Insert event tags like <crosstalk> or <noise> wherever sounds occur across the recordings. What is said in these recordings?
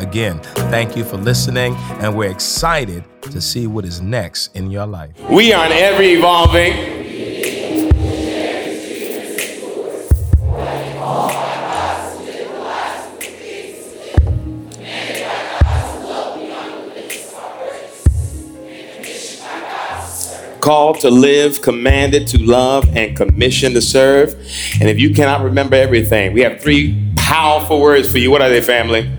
Again, thank you for listening, and we're excited to see what is next in your life. We are an ever evolving. Called to live, commanded to love, and commissioned to serve. And if you cannot remember everything, we have three powerful words for you. What are they, family?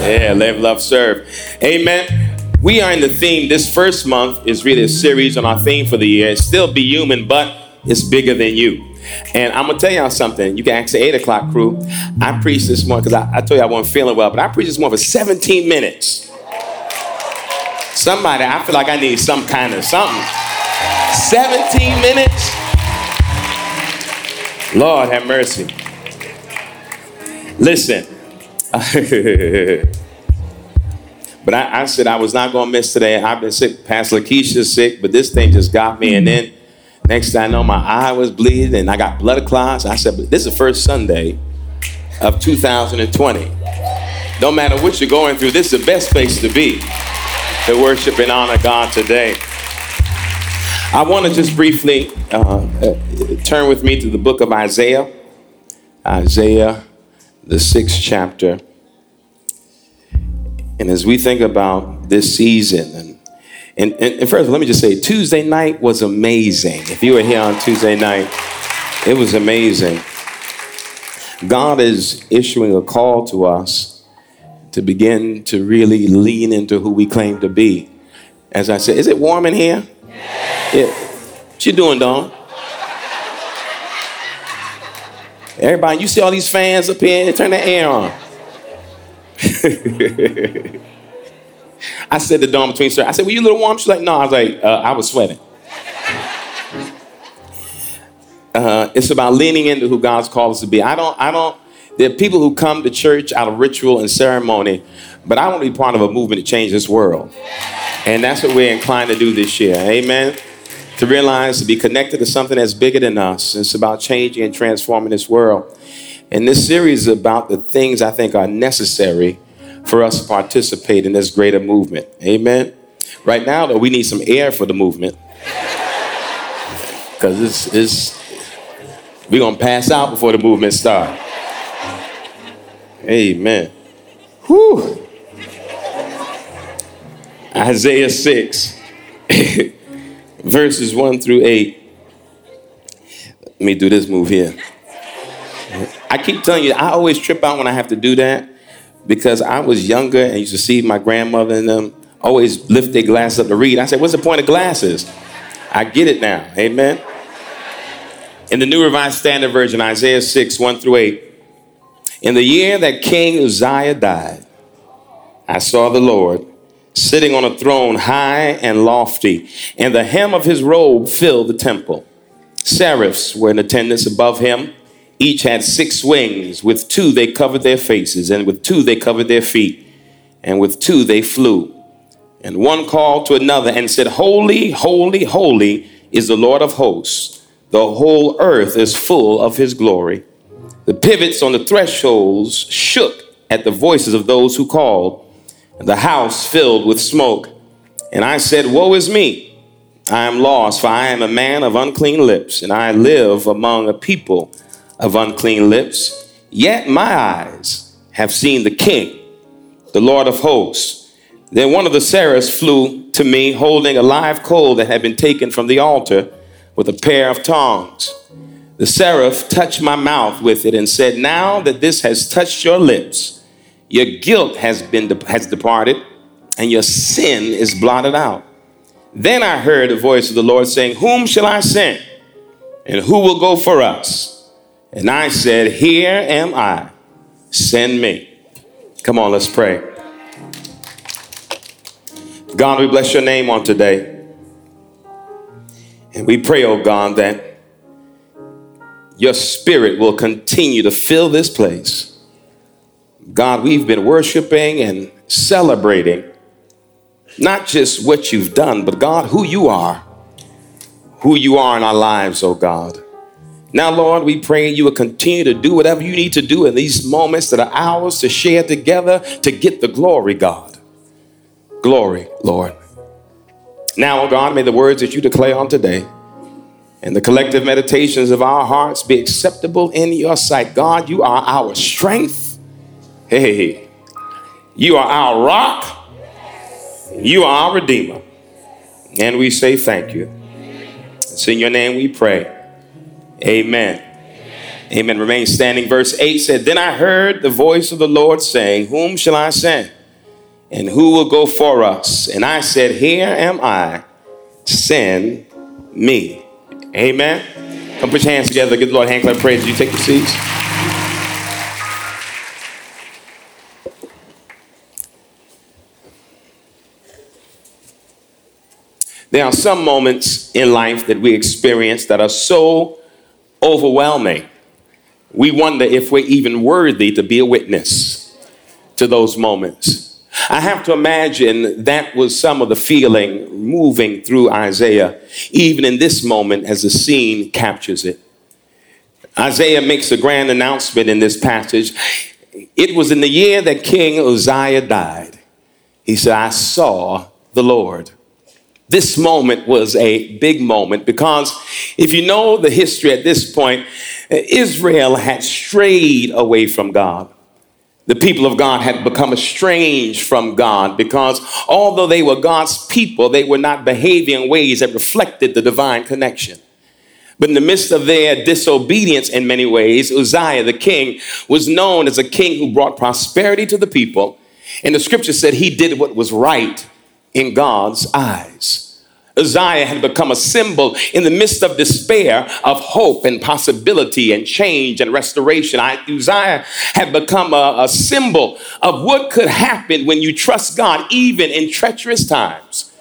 Yeah, live, love, serve. Amen. We are in the theme. This first month is really a series on our theme for the year. Still be human, but it's bigger than you. And I'm gonna tell y'all something. You can ask the eight o'clock crew. I preached this morning because I, I told you I wasn't feeling well, but I preached this morning for 17 minutes. Somebody, I feel like I need some kind of something. 17 minutes. Lord have mercy. Listen. <laughs> but I, I, said I was not going to miss today. I've been sick. past Lakeisha's sick, but this thing just got me. And then next thing I know, my eye was bleeding and I got blood clots. I said, but this is the first Sunday of 2020. No matter what you're going through, this is the best place to be to worship and honor God today. I want to just briefly uh, uh, turn with me to the book of Isaiah. Isaiah the sixth chapter. And as we think about this season, and, and, and first, let me just say Tuesday night was amazing. If you were here on Tuesday night, it was amazing. God is issuing a call to us to begin to really lean into who we claim to be. As I said, is it warm in here? Yeah. What you doing, Dawn? Everybody, you see all these fans up here? Turn the air on. <laughs> I said to Dawn between sir, I said, were you a little warm? She's like, no. I was like, uh, I was sweating. <laughs> Uh, it's about leaning into who God's called us to be. I don't, I don't, there are people who come to church out of ritual and ceremony, but I want to be part of a movement to change this world. And that's what we're inclined to do this year. Amen to realize to be connected to something that's bigger than us. It's about changing and transforming this world. And this series is about the things I think are necessary for us to participate in this greater movement. Amen. Right now, though, we need some air for the movement. <laughs> Because it's, it's we're gonna pass out before the movement starts. Amen. Whew. Isaiah 6. <laughs> verses 1 through 8. Let me do this move here. I keep telling you, I always trip out when I have to do that because I was younger and used to see my grandmother and them always lift their glasses up to read. I said, What's the point of glasses? I get it now. Amen. In the New Revised Standard Version, Isaiah 6, 1 through 8. In the year that King Uzziah died, I saw the Lord sitting on a throne high and lofty, and the hem of his robe filled the temple. Seraphs were in attendance above him. Each had six wings. With two they covered their faces, and with two they covered their feet, and with two they flew. And one called to another and said, Holy, holy, holy is the Lord of hosts. The whole earth is full of his glory. The pivots on the thresholds shook at the voices of those who called the house filled with smoke. And I said, Woe is me! I am lost, for I am a man of unclean lips, and I live among a people of unclean lips. Yet my eyes have seen the King, the Lord of hosts. Then one of the seraphs flew to me, holding a live coal that had been taken from the altar with a pair of tongs. The seraph touched my mouth with it and said, Now that this has touched your lips, your guilt has been has departed, and your sin is blotted out. Then I heard the voice of the Lord saying, Whom shall I send? And who will go for us? And I said, Here am I. Send me. Come on, let's pray. God, we bless your name on today. And we pray, oh God, that your spirit will continue to fill this place. God, we've been worshiping and celebrating not just what you've done, but God, who you are, who you are in our lives, oh God. Now, Lord, we pray you will continue to do whatever you need to do in these moments that are ours to share together to get the glory, God. Glory, Lord. Now, oh God, may the words that you declare on today and the collective meditations of our hearts be acceptable in your sight. God, you are our strength. Hey, you are our rock. You are our redeemer. And we say thank you. It's in your name we pray. Amen. Amen. Remain standing. Verse 8 said, Then I heard the voice of the Lord saying, Whom shall I send? And who will go for us? And I said, Here am I. Send me. Amen. Come put your hands together. Give the Lord a hand clap praise. Do you take your seats. There are some moments in life that we experience that are so overwhelming. We wonder if we're even worthy to be a witness to those moments. I have to imagine that was some of the feeling moving through Isaiah, even in this moment as the scene captures it. Isaiah makes a grand announcement in this passage. It was in the year that King Uzziah died. He said, I saw the Lord. This moment was a big moment because if you know the history at this point, Israel had strayed away from God. The people of God had become estranged from God because although they were God's people, they were not behaving in ways that reflected the divine connection. But in the midst of their disobedience, in many ways, Uzziah, the king, was known as a king who brought prosperity to the people. And the scripture said he did what was right in God's eyes. Uzziah had become a symbol in the midst of despair of hope and possibility and change and restoration. I, Uzziah had become a, a symbol of what could happen when you trust God, even in treacherous times.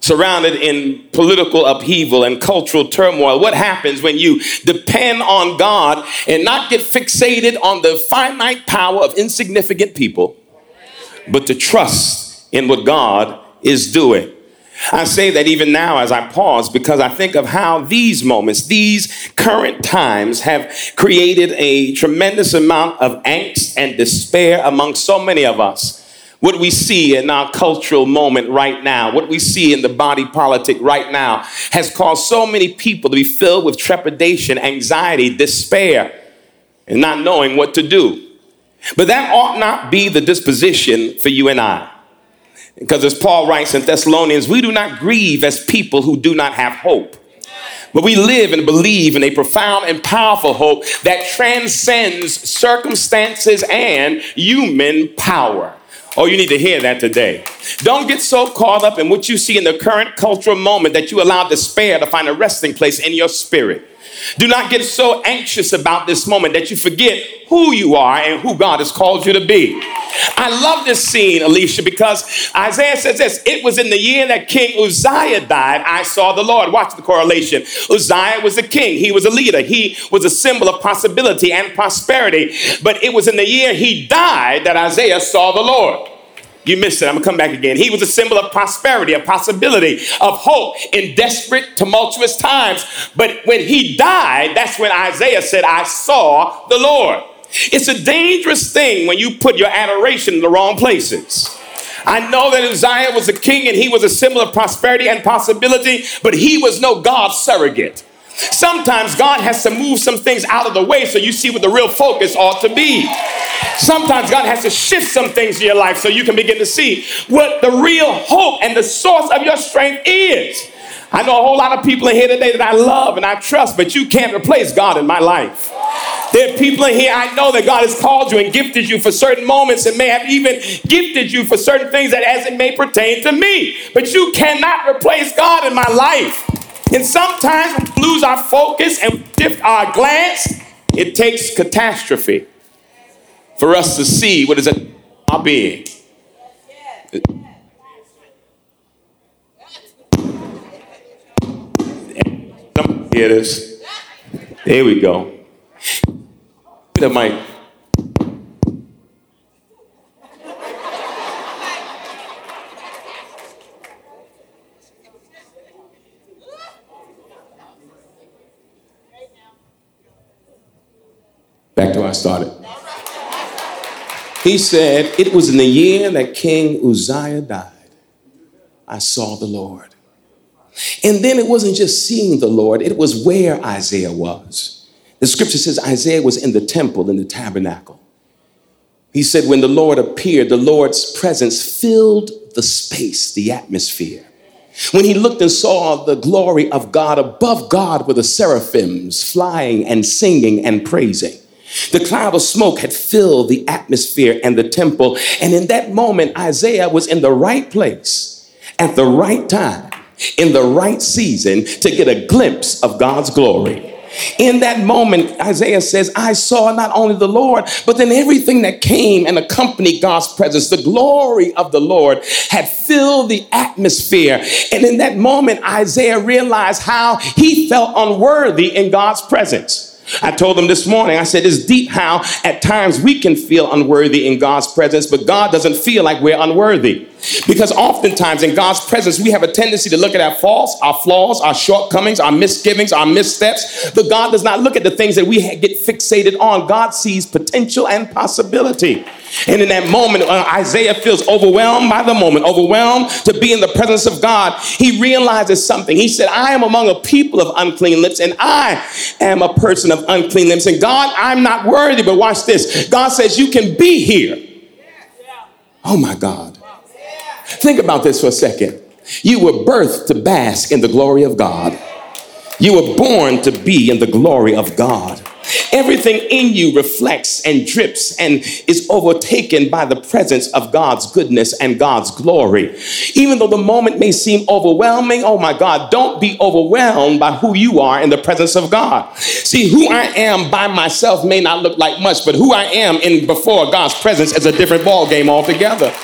Surrounded in political upheaval and cultural turmoil, what happens when you depend on God and not get fixated on the finite power of insignificant people, but to trust in what God is doing? I say that even now as I pause because I think of how these moments, these current times have created a tremendous amount of angst and despair among so many of us. What we see in our cultural moment right now, what we see in the body politic right now, has caused so many people to be filled with trepidation, anxiety, despair, and not knowing what to do. But that ought not be the disposition for you and I. Because as Paul writes in Thessalonians, we do not grieve as people who do not have hope. But we live and believe in a profound and powerful hope that transcends circumstances and human power. Oh, you need to hear that today. Don't get so caught up in what you see in the current cultural moment that you allow despair to find a resting place in your spirit. Do not get so anxious about this moment that you forget who you are and who God has called you to be. I love this scene, Alicia, because Isaiah says this it was in the year that King Uzziah died, I saw the Lord. Watch the correlation. Uzziah was a king, he was a leader, he was a symbol of possibility and prosperity. But it was in the year he died that Isaiah saw the Lord. You missed it. I'm to come back again. He was a symbol of prosperity, of possibility, of hope in desperate, tumultuous times. But when he died, that's when Isaiah said, I saw the Lord. It's a dangerous thing when you put your adoration in the wrong places. I know that Uzziah was a king and he was a symbol of prosperity and possibility, but he was no God surrogate. Sometimes God has to move some things out of the way so you see what the real focus ought to be. Sometimes God has to shift some things in your life so you can begin to see what the real hope and the source of your strength is. I know a whole lot of people in here today that I love and I trust, but you can't replace God in my life. There are people in here I know that God has called you and gifted you for certain moments and may have even gifted you for certain things that as it may pertain to me. But you cannot replace God in my life. And sometimes we lose our focus and shift our glance. It takes catastrophe for us to see what is our being. Hear this? There we go. The mic. Back to where I started. He said, It was in the year that King Uzziah died, I saw the Lord. And then it wasn't just seeing the Lord, it was where Isaiah was. The scripture says Isaiah was in the temple, in the tabernacle. He said, When the Lord appeared, the Lord's presence filled the space, the atmosphere. When he looked and saw the glory of God, above God were the seraphims flying and singing and praising. The cloud of smoke had filled the atmosphere and the temple. And in that moment, Isaiah was in the right place at the right time, in the right season to get a glimpse of God's glory. In that moment, Isaiah says, I saw not only the Lord, but then everything that came and accompanied God's presence. The glory of the Lord had filled the atmosphere. And in that moment, Isaiah realized how he felt unworthy in God's presence. I told them this morning, I said, it's deep how at times we can feel unworthy in God's presence, but God doesn't feel like we're unworthy. Because oftentimes in God's presence, we have a tendency to look at our faults, our flaws, our shortcomings, our misgivings, our missteps. But God does not look at the things that we get fixated on. God sees potential and possibility. And in that moment, uh, Isaiah feels overwhelmed by the moment, overwhelmed to be in the presence of God. He realizes something. He said, I am among a people of unclean lips, and I am a person of unclean lips. And God, I'm not worthy, but watch this. God says, You can be here. Oh my God. Think about this for a second. You were birthed to bask in the glory of God. You were born to be in the glory of God. Everything in you reflects and drips and is overtaken by the presence of God's goodness and God's glory. Even though the moment may seem overwhelming, oh my God, don't be overwhelmed by who you are in the presence of God. See, who I am by myself may not look like much, but who I am in before God's presence is a different ball game altogether.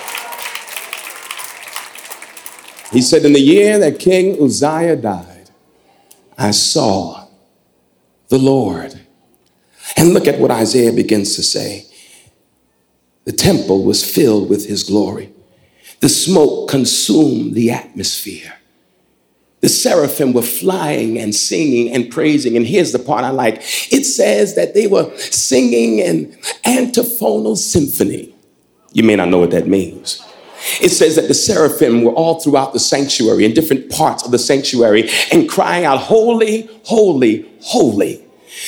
He said, In the year that King Uzziah died, I saw the Lord. And look at what Isaiah begins to say. The temple was filled with his glory. The smoke consumed the atmosphere. The seraphim were flying and singing and praising. And here's the part I like it says that they were singing an antiphonal symphony. You may not know what that means. It says that the seraphim were all throughout the sanctuary, in different parts of the sanctuary, and crying out, Holy, holy, holy,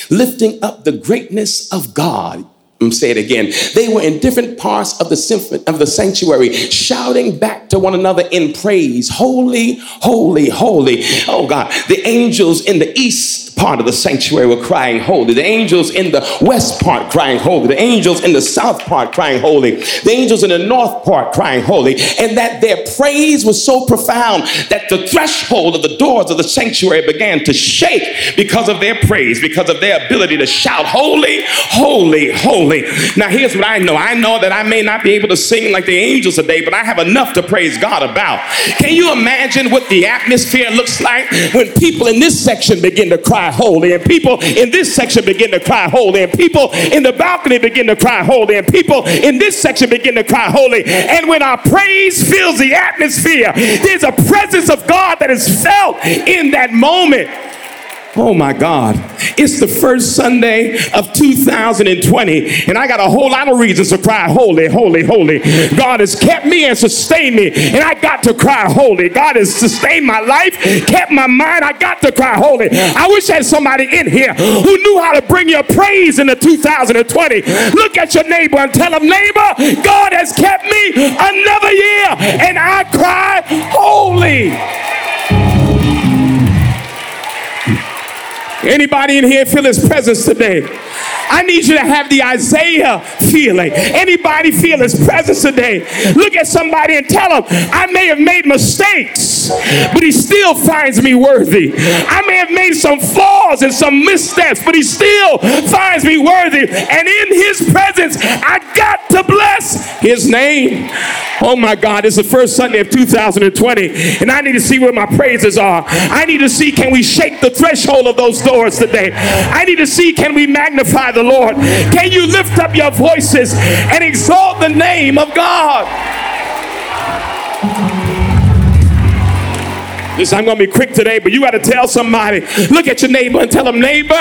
lifting up the greatness of God. I'm say it again. They were in different parts of the of the sanctuary, shouting back to one another in praise, "Holy, holy, holy!" Oh God! The angels in the east part of the sanctuary were crying holy. The angels in the west part crying holy. The angels in the south part crying holy. The angels in the north part crying holy. And that their praise was so profound that the threshold of the doors of the sanctuary began to shake because of their praise, because of their ability to shout, Holy, holy, holy. Now, here's what I know I know that I may not be able to sing like the angels today, but I have enough to praise God about. Can you imagine what the atmosphere looks like when people in this section begin to cry? Holy, and people in this section begin to cry holy, and people in the balcony begin to cry holy, and people in this section begin to cry holy. And when our praise fills the atmosphere, there's a presence of God that is felt in that moment. Oh my God. It's the first Sunday of 2020, and I got a whole lot of reasons to cry, Holy, holy, holy. God has kept me and sustained me, and I got to cry, Holy. God has sustained my life, kept my mind. I got to cry, Holy. I wish I had somebody in here who knew how to bring your praise into 2020. Look at your neighbor and tell him, Neighbor, God has kept me another year, and I cry, Holy. Anybody in here feel his presence today? I need you to have the Isaiah feeling. Anybody feel his presence today? Look at somebody and tell them, I may have made mistakes but he still finds me worthy. I may have made some flaws and some missteps, but he still finds me worthy. And in his presence, I got to bless his name. Oh my God, it's the first Sunday of 2020, and I need to see where my praises are. I need to see can we shake the threshold of those doors today? I need to see can we magnify the Lord? Can you lift up your voices and exalt the name of God? Listen, I'm going to be quick today, but you got to tell somebody. Look at your neighbor and tell them, neighbor,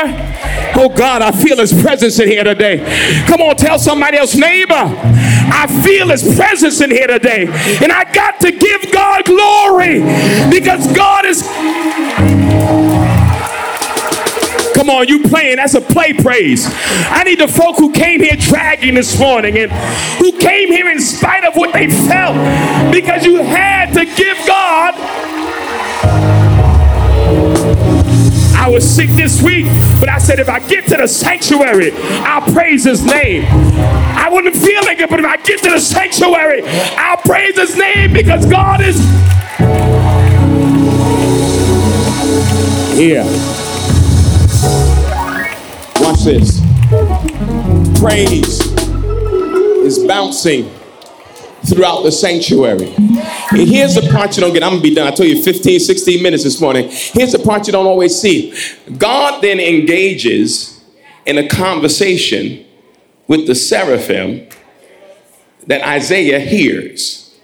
oh God, I feel his presence in here today. Come on, tell somebody else, neighbor, I feel his presence in here today. And I got to give God glory because God is. Come on, you playing. That's a play praise. I need the folk who came here dragging this morning and who came here in spite of what they felt because you had to give God. I was sick this week, but I said if I get to the sanctuary, I'll praise his name. I wouldn't feel like it, but if I get to the sanctuary, I'll praise his name because God is here. Praise is bouncing throughout the sanctuary. And here's the part you don't get. I'm gonna be done. I told you 15, 16 minutes this morning. Here's the part you don't always see. God then engages in a conversation with the seraphim that Isaiah hears.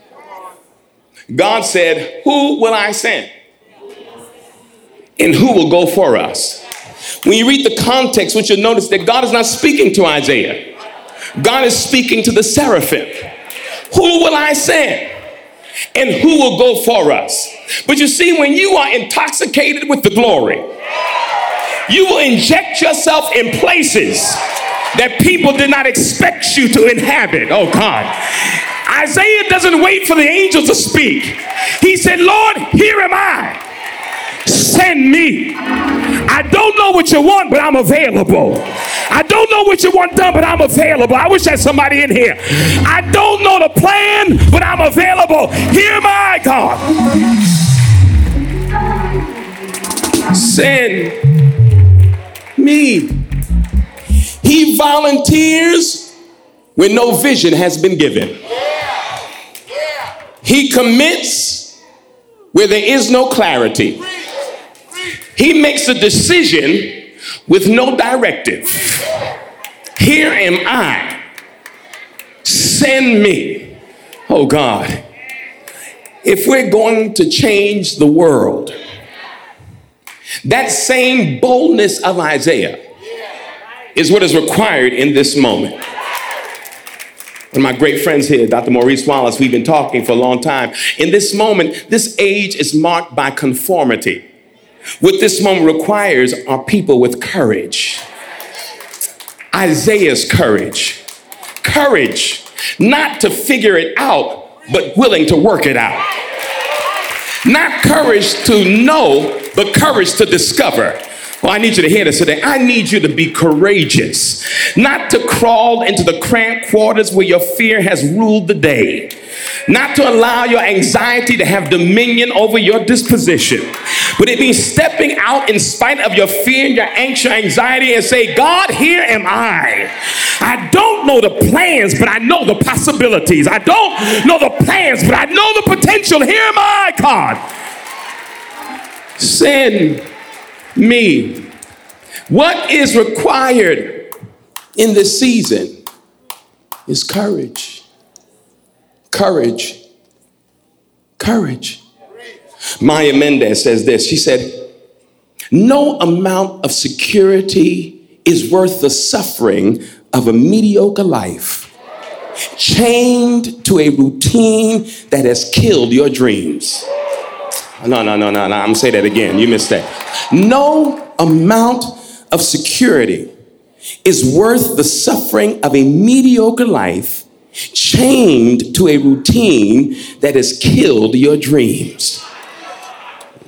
God said, Who will I send? And who will go for us? When you read the context, what you'll notice that God is not speaking to Isaiah. God is speaking to the seraphim. Who will I send? And who will go for us? But you see, when you are intoxicated with the glory, you will inject yourself in places that people did not expect you to inhabit. Oh God. Isaiah doesn't wait for the angels to speak. He said, Lord, here am I. Send me. I don't know what you want, but I'm available. I don't know what you want done, but I'm available. I wish there's somebody in here. I don't know the plan, but I'm available. Hear my God. Send me. He volunteers when no vision has been given. He commits where there is no clarity. He makes a decision with no directive. Here am I. Send me. Oh God. If we're going to change the world, that same boldness of Isaiah is what is required in this moment. Of my great friends here, Dr. Maurice Wallace, we've been talking for a long time. In this moment, this age is marked by conformity. What this moment requires are people with courage. Isaiah's courage. Courage, not to figure it out, but willing to work it out. Not courage to know, but courage to discover. Well, I need you to hear this today. I need you to be courageous, not to crawl into the cramped quarters where your fear has ruled the day, not to allow your anxiety to have dominion over your disposition, but it means stepping out in spite of your fear and your anxious anxiety and say, God, here am I. I don't know the plans, but I know the possibilities. I don't know the plans, but I know the potential. Here am I, God. Send me. What is required in this season is courage. Courage. Courage. Maya Mendez says this. She said, No amount of security is worth the suffering of a mediocre life, chained to a routine that has killed your dreams. No, no, no, no, no. I'm gonna say that again. You missed that. No amount of security is worth the suffering of a mediocre life chained to a routine that has killed your dreams.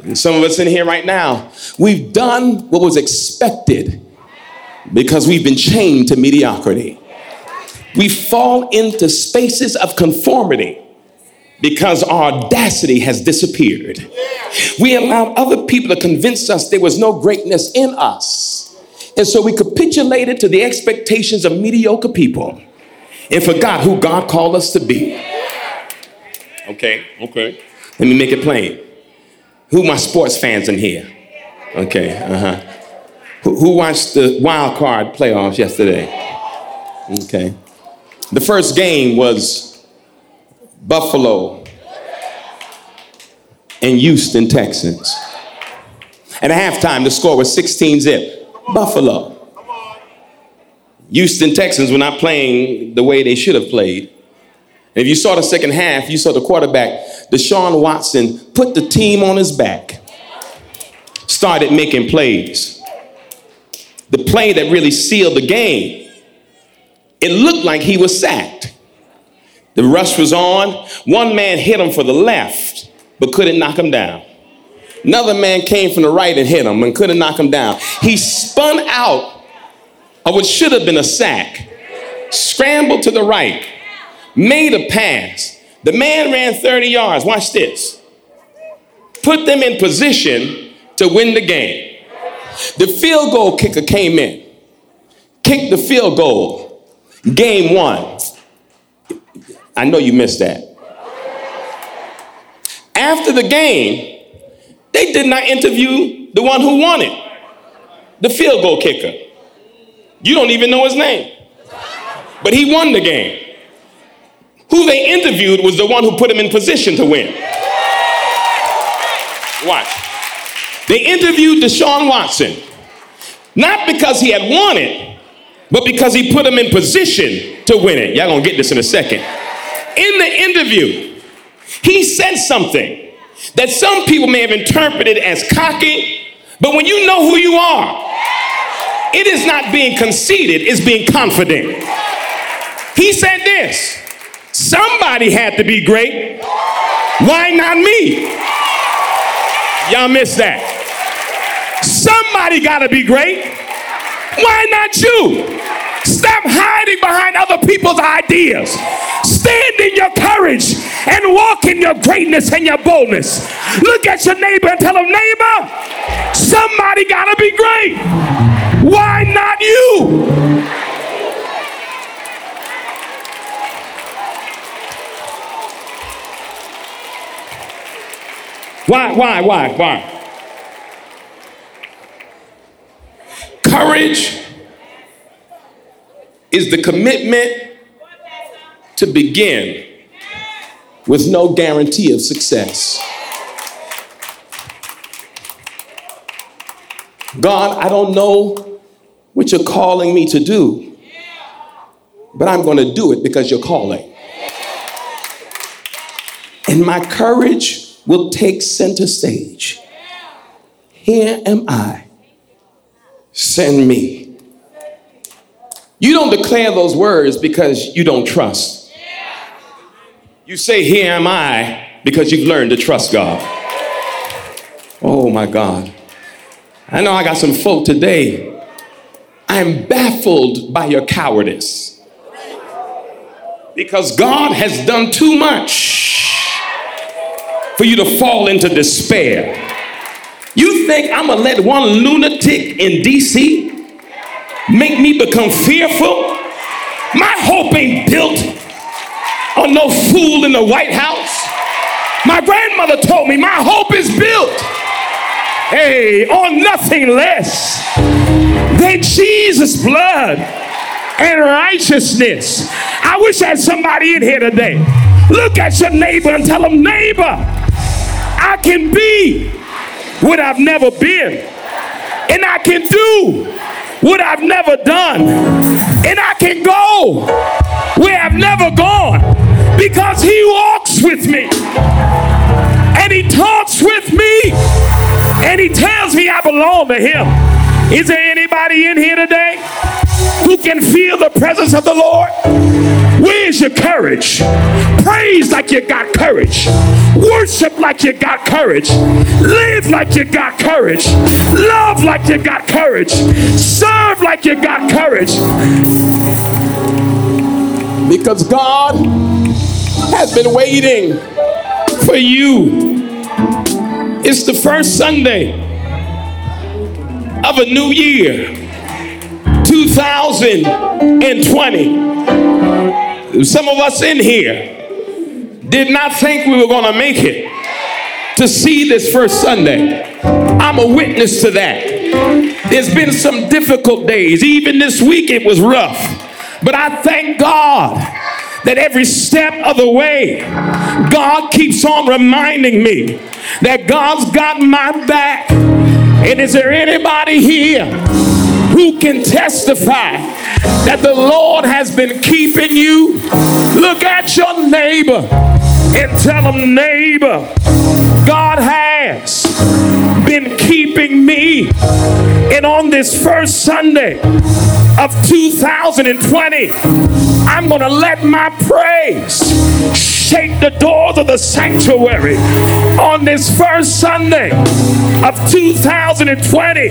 And some of us in here right now, we've done what was expected because we've been chained to mediocrity. We fall into spaces of conformity because our audacity has disappeared. We allowed other people to convince us there was no greatness in us. And so we capitulated to the expectations of mediocre people and forgot who God called us to be. Okay, okay. Let me make it plain. Who my sports fans in here? Okay, uh-huh. Who, who watched the wild card playoffs yesterday? Okay. The first game was Buffalo and Houston Texans. At halftime, the score was 16 zip. Buffalo. Houston Texans were not playing the way they should have played. And if you saw the second half, you saw the quarterback, Deshaun Watson, put the team on his back, started making plays. The play that really sealed the game, it looked like he was sacked. The rush was on. One man hit him for the left, but couldn't knock him down. Another man came from the right and hit him and couldn't knock him down. He spun out of what should have been a sack, scrambled to the right, made a pass. The man ran 30 yards. Watch this. Put them in position to win the game. The field goal kicker came in, kicked the field goal. Game one. I know you missed that. After the game, they did not interview the won who won it, the field goal kicker. You don't even know his name. But he won the game. Who they interviewed was the one who put him in position to win. Watch. They interviewed Deshaun Watson, not because he had won it, but because he put him in position to win it. Y'all gonna get this in a second. In the interview, he said something that some people may have interpreted as cocky, but when you know who you are, it is not being conceited, it's being confident. He said this somebody had to be great. Why not me? Y'all missed that. Somebody got to be great. Why not you? Stop hiding behind other people's ideas. Stand in your courage and walk in your greatness and your boldness. Look at your neighbor and tell him, neighbor, somebody got to be great. Why not you? Why, why, why, why? Courage is the commitment to begin with no guarantee of success. God, I don't know what you're calling me to do, but I'm going to do it because you're calling. And my courage will take center stage. Here am I. Send me. You don't declare those words because you don't trust. You say, Here am I, because you've learned to trust God. Oh my God. I know I got some folk today. I am baffled by your cowardice because God has done too much for you to fall into despair. You think I'm gonna let one lunatic in DC make me become fearful? My hope ain't built on no fool in the White House. My grandmother told me my hope is built hey, on nothing less than Jesus' blood and righteousness. I wish I had somebody in here today. Look at your neighbor and tell them, neighbor, I can be what I've never been, and I can do what I've never done, and I can go where I've never gone because He walks with me. And He talks with me. And he tells me I belong to him. Is there anybody in here today who can feel the presence of the Lord? Where's your courage? Praise like you got courage. Worship like you got courage. Live like you got courage. Love like you got courage. Serve like you got courage. Because God has been waiting for you. It's the first Sunday of a new year, 2020. Some of us in here did not think we were going to make it to see this first Sunday. I'm a witness to that. There's been some difficult days. Even this week it was rough. But I thank God that every step of the way, God keeps on reminding me that God's got my back. And is there anybody here who can testify that the Lord has been keeping you? Look at your neighbor and tell them, neighbor, God has been keeping me. And on this first Sunday of 2020, I'm going to let my praise shake the doors of the sanctuary. On this first Sunday of 2020,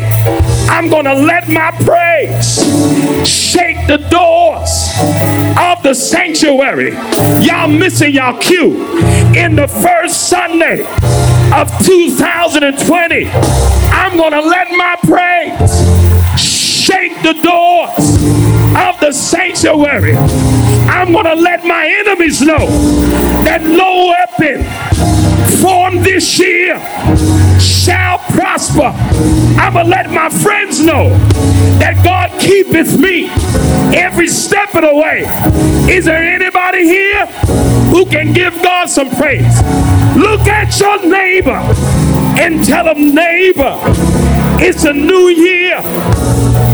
I'm going to let my praise shake the doors of the sanctuary. Y'all missing y'all cue. In the first Sunday of 2020, I'm going to let my praise shake the doors of the sanctuary. I'm going to let my enemies know that no weapon formed this year shall prosper. I'm going to let my friends know that God keepeth me every step of the way. Is there anybody here who can give God some praise? Look at your neighbor and tell him, neighbor, it's a new year,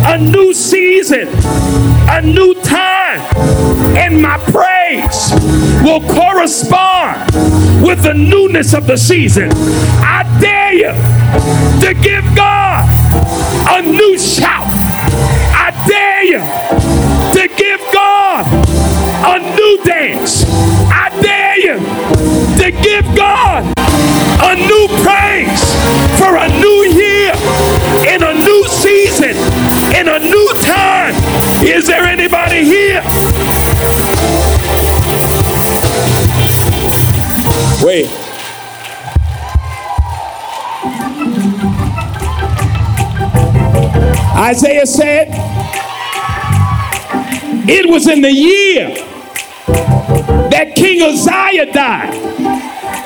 a new season, a new time, and my praise will correspond with the newness of the season. I dare you to give God a new shout. I dare you to give God a new dance. I dare you to give God a new praise for a new year, in a new time. Is there anybody here? Wait. Isaiah said, It was in the year that King Uzziah died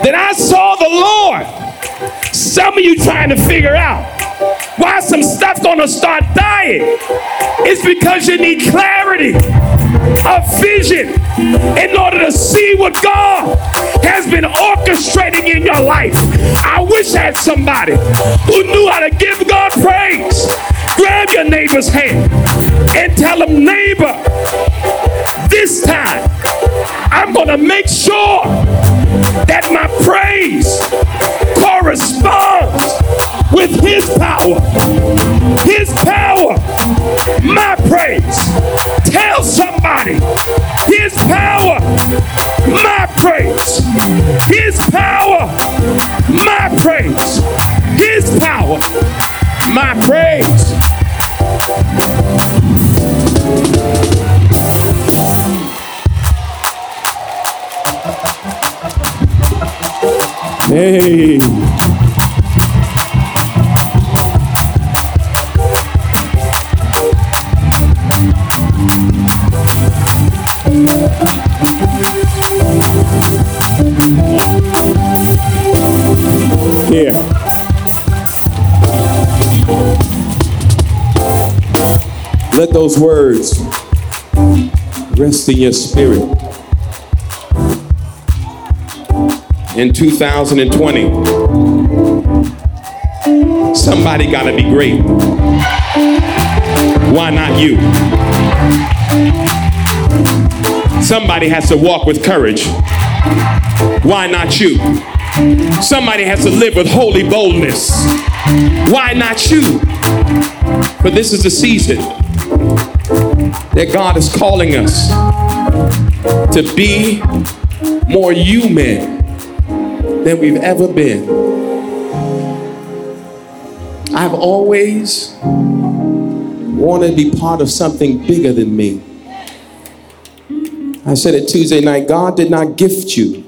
that I saw the Lord. Some of you trying to figure out why some stuff gonna start dying. It's because you need clarity of vision in order to see what God has been orchestrating in your life. I wish I had somebody who knew how to give God praise. Grab your neighbor's hand and tell him, neighbor, this time I'm to make sure that my praise power. His power, my praise. Tell somebody, His power, my praise. His power, my praise. His power, my praise. Hey. Those words rest in your spirit. in 2020. Somebody got to be great. Why not you? Somebody has to walk with courage. Why not you? Somebody has to live with holy boldness. Why not you? For this is the season that God is calling us to be more human than we've ever been. I've always wanted to be part of something bigger than me. I said it Tuesday night God did not gift you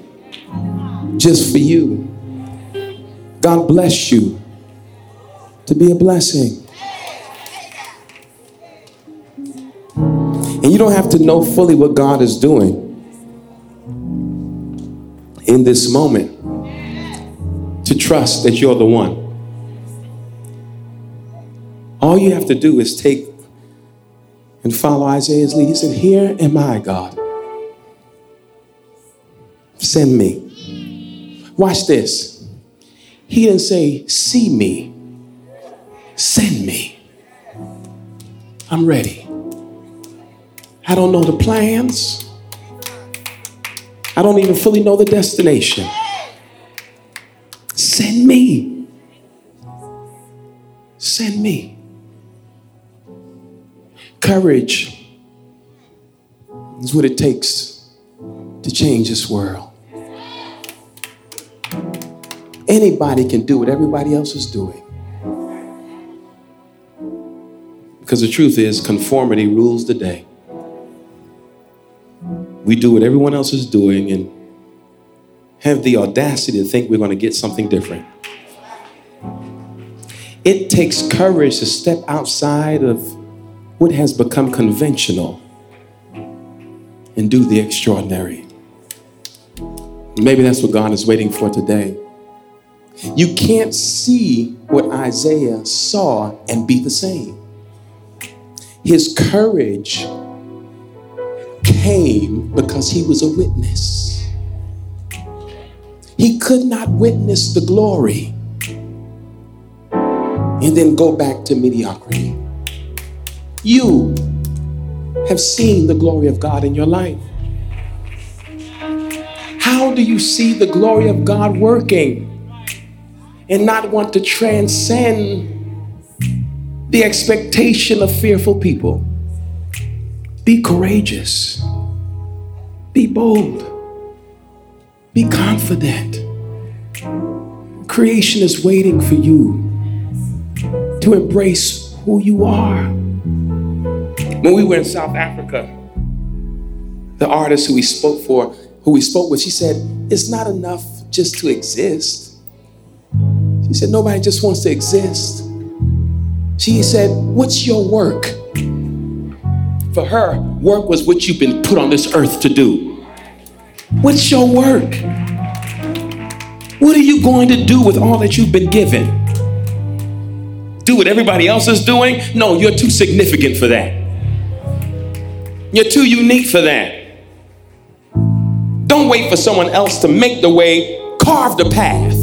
just for you. God bless you to be a blessing. And you don't have to know fully what God is doing in this moment to trust that you're the one. All you have to do is take and follow Isaiah's lead. He said, Here am I, God. Send me. Watch this. He didn't say, See me. Send me. I'm ready. I don't know the plans. I don't even fully know the destination. Send me. Send me. Courage is what it takes to change this world. Anybody can do what everybody else is doing. Because the truth is, conformity rules the day. We do what everyone else is doing and have the audacity to think we're going to get something different. It takes courage to step outside of what has become conventional and do the extraordinary. Maybe that's what God is waiting for today. You can't see what Isaiah saw and be the same. His courage came because he was a witness. He could not witness the glory and then go back to mediocrity. You have seen the glory of God in your life. How do you see the glory of God working and not want to transcend the expectation of fearful people? Be courageous, be bold, be confident. Creation is waiting for you to embrace who you are. When we were in South Africa, the artist who we spoke for, who we spoke with, she said, It's not enough just to exist. She said, Nobody just wants to exist. She said, What's your work? For her, work was what you've been put on this earth to do. What's your work? What are you going to do with all that you've been given? Do what everybody else is doing? No, you're too significant for that. You're too unique for that. Don't wait for someone else to make the way, carve the path.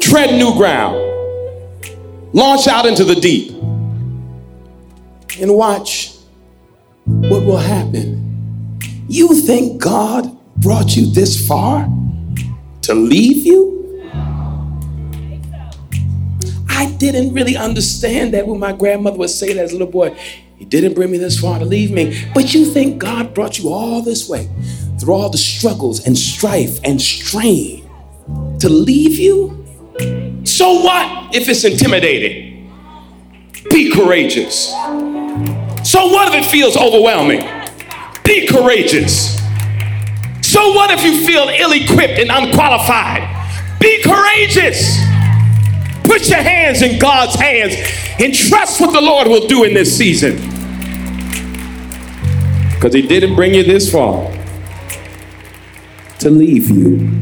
Tread new ground. Launch out into the deep. And watch what will happen. You think God brought you this far to leave you? I didn't really understand that when my grandmother would say that as a little boy. He didn't bring me this far to leave me. But you think God brought you all this way through all the struggles and strife and strain to leave you? So what if it's intimidating? Be courageous. So what if it feels overwhelming? Be courageous. So what if you feel ill equipped and unqualified? Be courageous. Put your hands in God's hands and trust what the Lord will do in this season. Because He didn't bring you this far to leave you.